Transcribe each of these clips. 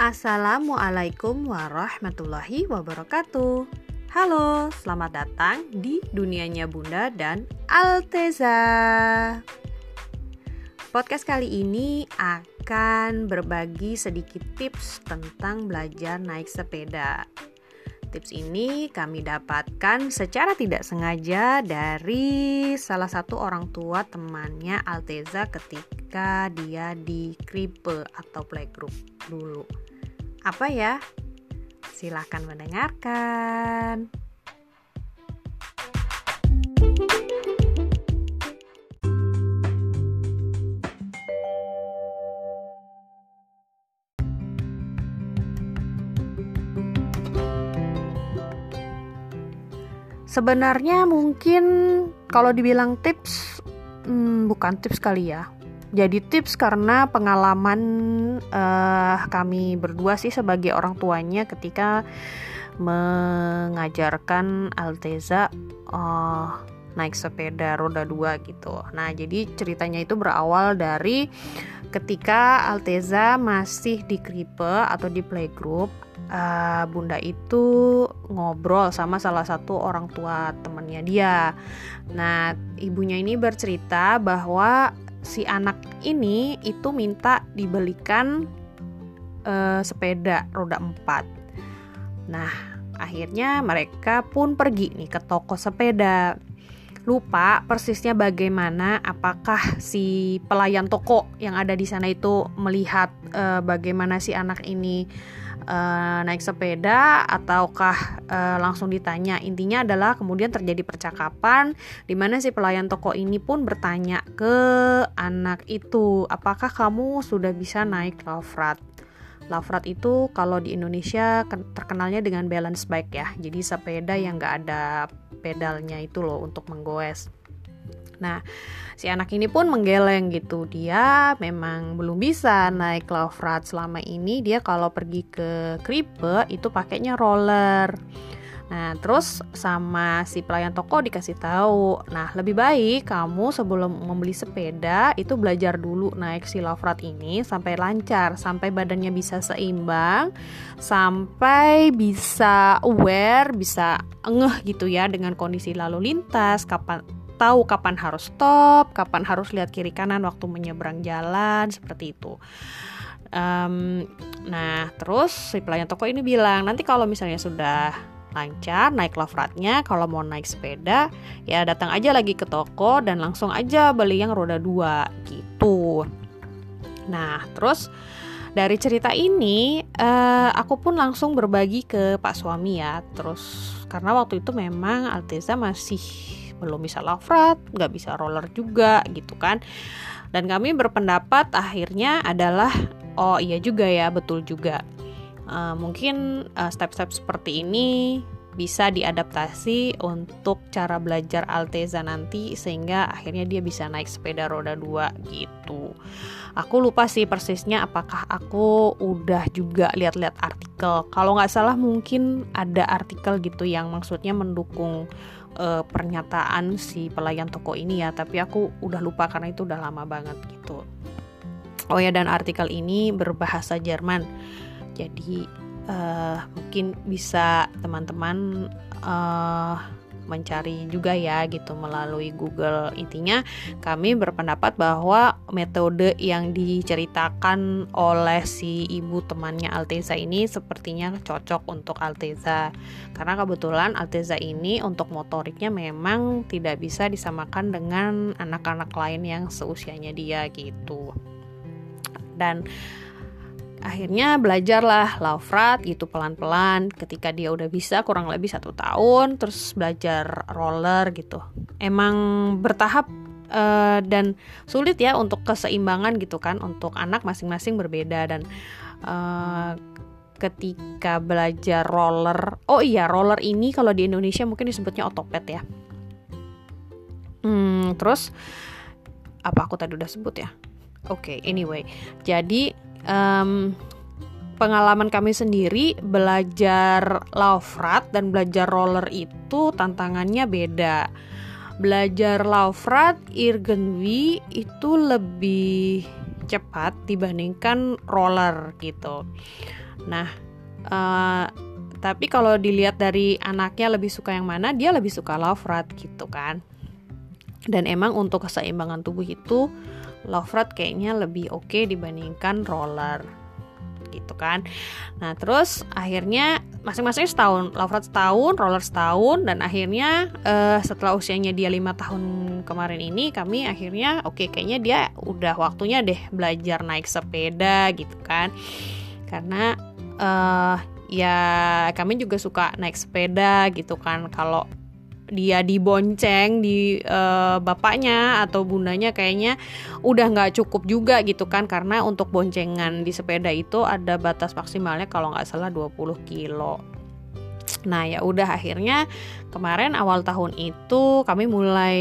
Assalamualaikum warahmatullahi wabarakatuh. Halo, selamat datang di dunianya Bunda dan Alteza. Podcast kali ini akan berbagi sedikit tips tentang belajar naik sepeda. Tips ini kami dapatkan secara tidak sengaja dari salah satu orang tua temannya Alteza ketika dia di kripe atau playgroup dulu. Apa ya? Silahkan mendengarkan. Sebenarnya mungkin kalau dibilang tips, hmm, bukan tips kali ya jadi tips karena pengalaman uh, kami berdua sih sebagai orang tuanya ketika mengajarkan Alteza uh, naik sepeda roda dua gitu. Nah, jadi ceritanya itu berawal dari ketika Alteza masih di kripe atau di playgroup, uh, bunda itu ngobrol sama salah satu orang tua temennya dia. Nah, ibunya ini bercerita bahwa si anak ini itu minta dibelikan uh, sepeda roda empat. Nah, akhirnya mereka pun pergi nih ke toko sepeda. Lupa persisnya bagaimana apakah si pelayan toko yang ada di sana itu melihat uh, bagaimana si anak ini uh, naik sepeda ataukah uh, langsung ditanya. Intinya adalah kemudian terjadi percakapan di mana si pelayan toko ini pun bertanya ke anak itu apakah kamu sudah bisa naik Lavrat Lavrat itu kalau di Indonesia terkenalnya dengan balance bike ya. Jadi sepeda yang gak ada pedalnya itu loh untuk menggoes Nah, si anak ini pun menggeleng gitu. Dia memang belum bisa naik love ride selama ini. Dia kalau pergi ke kripe itu pakainya roller. Nah, terus sama si pelayan toko dikasih tahu. Nah, lebih baik kamu sebelum membeli sepeda itu belajar dulu naik si love ride ini sampai lancar, sampai badannya bisa seimbang, sampai bisa aware, bisa ngeh gitu ya dengan kondisi lalu lintas, kapan tahu kapan harus stop, kapan harus lihat kiri kanan waktu menyeberang jalan seperti itu. Um, nah, terus si pelayan toko ini bilang nanti kalau misalnya sudah lancar naik love ride-nya kalau mau naik sepeda ya datang aja lagi ke toko dan langsung aja beli yang roda dua gitu. Nah, terus dari cerita ini uh, aku pun langsung berbagi ke pak suami ya. Terus karena waktu itu memang Alteza masih belum bisa lafrat, nggak bisa roller juga gitu kan. Dan kami berpendapat akhirnya adalah oh iya juga ya betul juga. Uh, mungkin eh, step-step uh, seperti ini bisa diadaptasi untuk cara belajar Alteza nanti sehingga akhirnya dia bisa naik sepeda roda dua gitu. Aku lupa sih persisnya apakah aku udah juga lihat-lihat artikel. Kalau nggak salah mungkin ada artikel gitu yang maksudnya mendukung uh, pernyataan si pelayan toko ini ya tapi aku udah lupa karena itu udah lama banget gitu. Oh ya dan artikel ini berbahasa Jerman. Jadi uh, mungkin bisa teman-teman uh, mencari juga ya gitu melalui Google. Intinya kami berpendapat bahwa metode yang diceritakan oleh si ibu temannya Alteza ini sepertinya cocok untuk Alteza. Karena kebetulan Alteza ini untuk motoriknya memang tidak bisa disamakan dengan anak-anak lain yang seusianya dia gitu. Dan akhirnya belajarlah Laufrat gitu pelan-pelan. Ketika dia udah bisa kurang lebih satu tahun terus belajar roller gitu. Emang bertahap uh, dan sulit ya untuk keseimbangan gitu kan untuk anak masing-masing berbeda. Dan uh, ketika belajar roller oh iya roller ini kalau di Indonesia mungkin disebutnya otopet ya. Hmm, terus apa aku tadi udah sebut ya? Oke okay, anyway. Jadi um, pengalaman kami sendiri belajar Laufrat dan belajar roller itu tantangannya beda. Belajar Laufrat Irgenwi itu lebih cepat dibandingkan roller gitu. Nah, uh, tapi kalau dilihat dari anaknya lebih suka yang mana, dia lebih suka ride gitu kan. Dan emang untuk keseimbangan tubuh itu love kayaknya lebih oke okay dibandingkan roller gitu kan. Nah terus akhirnya masing-masing setahun, love setahun, roller setahun dan akhirnya uh, setelah usianya dia lima tahun kemarin ini kami akhirnya oke okay, kayaknya dia udah waktunya deh belajar naik sepeda gitu kan. Karena uh, ya kami juga suka naik sepeda gitu kan kalau dia dibonceng di uh, bapaknya atau bundanya kayaknya udah nggak cukup juga gitu kan karena untuk boncengan di sepeda itu ada batas maksimalnya kalau nggak salah 20 kilo Nah ya udah akhirnya kemarin awal tahun itu kami mulai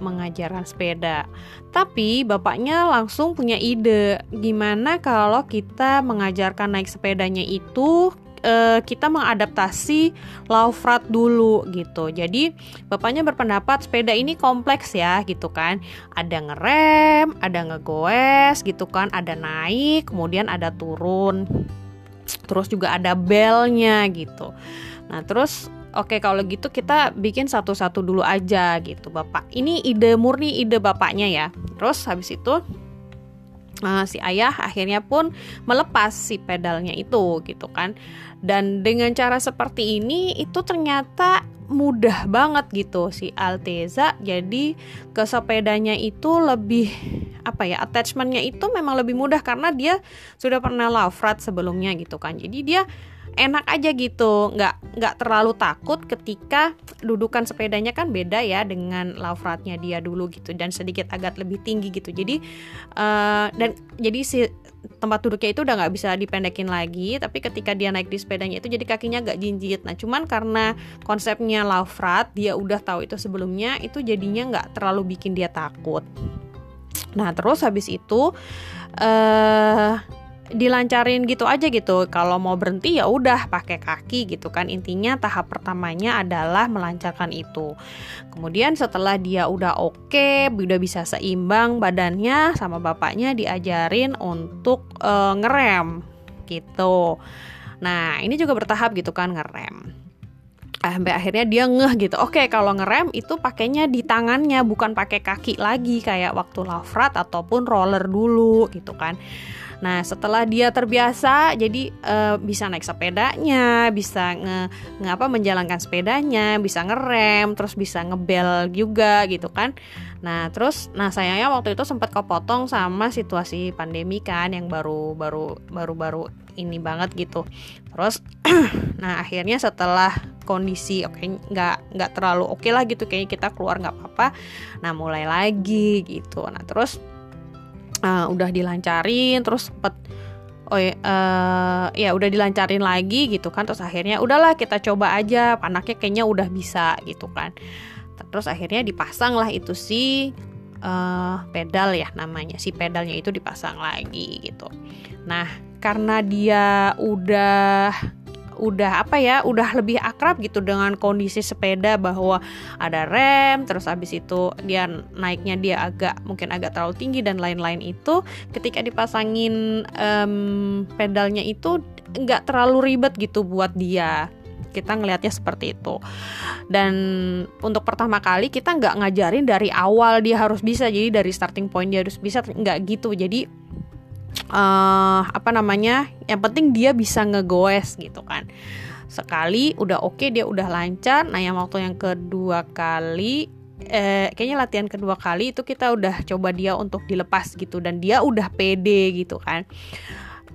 mengajarkan sepeda. Tapi bapaknya langsung punya ide gimana kalau kita mengajarkan naik sepedanya itu uh, kita mengadaptasi Laufrat dulu gitu. Jadi bapaknya berpendapat sepeda ini kompleks ya gitu kan. Ada ngerem, ada ngegoes gitu kan, ada naik, kemudian ada turun. Terus juga ada belnya gitu. Nah, terus Oke kalau gitu kita bikin satu-satu dulu aja gitu Bapak. Ini ide murni ide bapaknya ya. Terus habis itu uh, si ayah akhirnya pun melepas si pedalnya itu gitu kan. Dan dengan cara seperti ini itu ternyata mudah banget gitu si Alteza jadi ke sepedanya itu lebih apa ya attachmentnya itu memang lebih mudah karena dia sudah pernah ride sebelumnya gitu kan. Jadi dia enak aja gitu. Nggak nggak terlalu takut ketika dudukan sepedanya kan beda ya dengan ride-nya dia dulu gitu dan sedikit agak lebih tinggi gitu. Jadi uh, dan jadi si tempat duduknya itu udah nggak bisa dipendekin lagi tapi ketika dia naik di sepedanya itu jadi kakinya agak jinjit. Nah cuman karena konsepnya ride dia udah tahu itu sebelumnya itu jadinya nggak terlalu bikin dia takut. Nah terus habis itu eh uh, dilancarin gitu aja gitu. Kalau mau berhenti ya udah pakai kaki gitu kan. Intinya tahap pertamanya adalah melancarkan itu. Kemudian setelah dia udah oke, okay, udah bisa seimbang badannya sama bapaknya diajarin untuk uh, ngerem gitu. Nah, ini juga bertahap gitu kan ngerem sampai akhirnya dia ngeh gitu oke kalau ngerem itu pakainya di tangannya bukan pakai kaki lagi kayak waktu lavrat ataupun roller dulu gitu kan Nah setelah dia terbiasa, jadi uh, bisa naik sepedanya, bisa nge, nge apa menjalankan sepedanya, bisa ngerem, terus bisa ngebel juga gitu kan. Nah terus, nah sayangnya waktu itu sempat kepotong sama situasi pandemi kan yang baru baru baru baru ini banget gitu. Terus, nah akhirnya setelah kondisi oke okay, nggak nggak terlalu oke okay lah gitu kayaknya kita keluar nggak apa-apa nah mulai lagi gitu nah terus uh, udah dilancarin terus sempet oh ya, uh, ya udah dilancarin lagi gitu kan. Terus akhirnya udahlah kita coba aja anaknya kayaknya udah bisa gitu kan. Terus akhirnya dipasang lah itu si uh, pedal ya namanya. Si pedalnya itu dipasang lagi gitu. Nah karena dia udah udah apa ya udah lebih akrab gitu dengan kondisi sepeda bahwa ada rem terus habis itu dia naiknya dia agak mungkin agak terlalu tinggi dan lain-lain itu. Ketika dipasangin um, pedalnya itu nggak terlalu ribet gitu buat dia. Kita ngelihatnya seperti itu. Dan untuk pertama kali kita nggak ngajarin dari awal dia harus bisa. Jadi dari starting point dia harus bisa nggak gitu. Jadi uh, apa namanya yang penting dia bisa ngegoes gitu kan. Sekali udah oke okay, dia udah lancar. Nah yang waktu yang kedua kali eh, kayaknya latihan kedua kali itu kita udah coba dia untuk dilepas gitu dan dia udah pede gitu kan.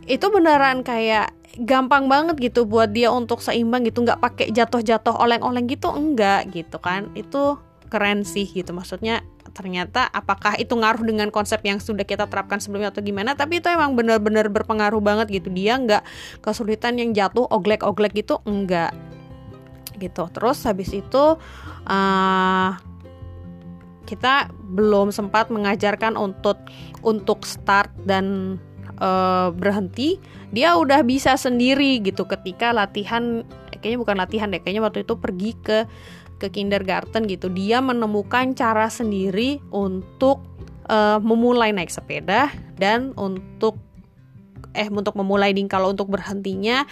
Itu beneran kayak gampang banget gitu buat dia untuk seimbang gitu nggak pakai jatuh-jatuh oleng-oleng gitu enggak gitu kan. Itu keren sih gitu maksudnya ternyata apakah itu ngaruh dengan konsep yang sudah kita terapkan sebelumnya atau gimana tapi itu emang benar-benar berpengaruh banget gitu. Dia nggak kesulitan yang jatuh oglek-oglek gitu enggak gitu. Terus habis itu uh, kita belum sempat mengajarkan untuk untuk start dan uh, berhenti. Dia udah bisa sendiri gitu ketika latihan kayaknya bukan latihan deh kayaknya waktu itu pergi ke ke kindergarten gitu. Dia menemukan cara sendiri untuk uh, memulai naik sepeda dan untuk eh untuk memulai nih kalau untuk berhentinya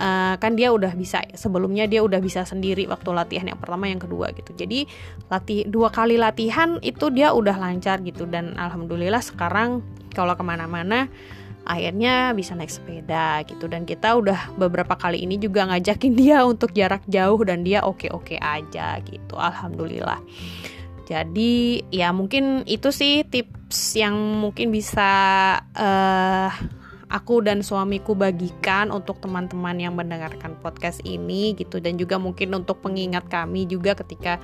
uh, kan dia udah bisa sebelumnya dia udah bisa sendiri waktu latihan yang pertama yang kedua gitu. Jadi latih dua kali latihan itu dia udah lancar gitu. Dan alhamdulillah sekarang kalau ke mana-mana akhirnya bisa naik sepeda gitu. Dan kita udah beberapa kali ini juga ngajakin dia untuk jarak jauh dan dia oke-oke aja gitu. Alhamdulillah. Jadi ya mungkin itu sih tips yang mungkin bisa uh, aku dan suamiku bagikan untuk teman-teman yang mendengarkan podcast ini gitu. Dan juga mungkin untuk pengingat kami juga ketika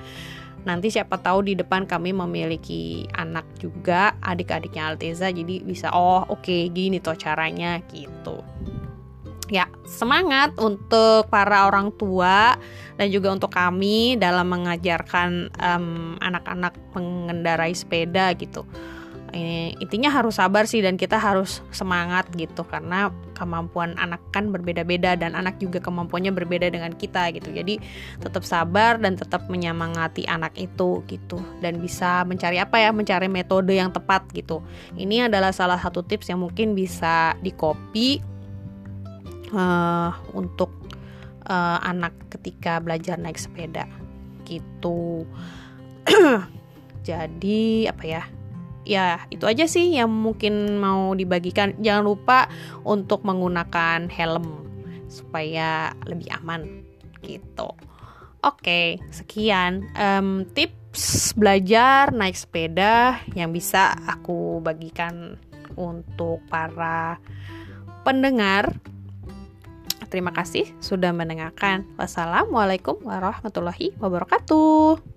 nanti siapa tahu di depan kami memiliki anak juga adik-adiknya Alteza jadi bisa oh oke okay, gini tuh caranya gitu. Ya semangat untuk para orang tua dan juga untuk kami dalam mengajarkan anak-anak um, mengendarai sepeda gitu ini. Intinya harus sabar sih dan kita harus semangat gitu karena kemampuan anak kan berbeda-beda dan anak juga kemampuannya berbeda dengan kita gitu. Jadi tetap sabar dan tetap menyemangati anak itu gitu. Dan bisa mencari apa ya? Mencari metode yang tepat gitu. Ini adalah salah satu tips yang mungkin bisa di copy uh, untuk uh, anak ketika belajar naik sepeda gitu. Jadi apa ya ya itu aja sih yang mungkin mau dibagikan jangan lupa untuk menggunakan helm supaya lebih aman gitu oke sekian um, tips belajar naik sepeda yang bisa aku bagikan untuk para pendengar Terima kasih sudah mendengarkan. Wassalamualaikum warahmatullahi wabarakatuh.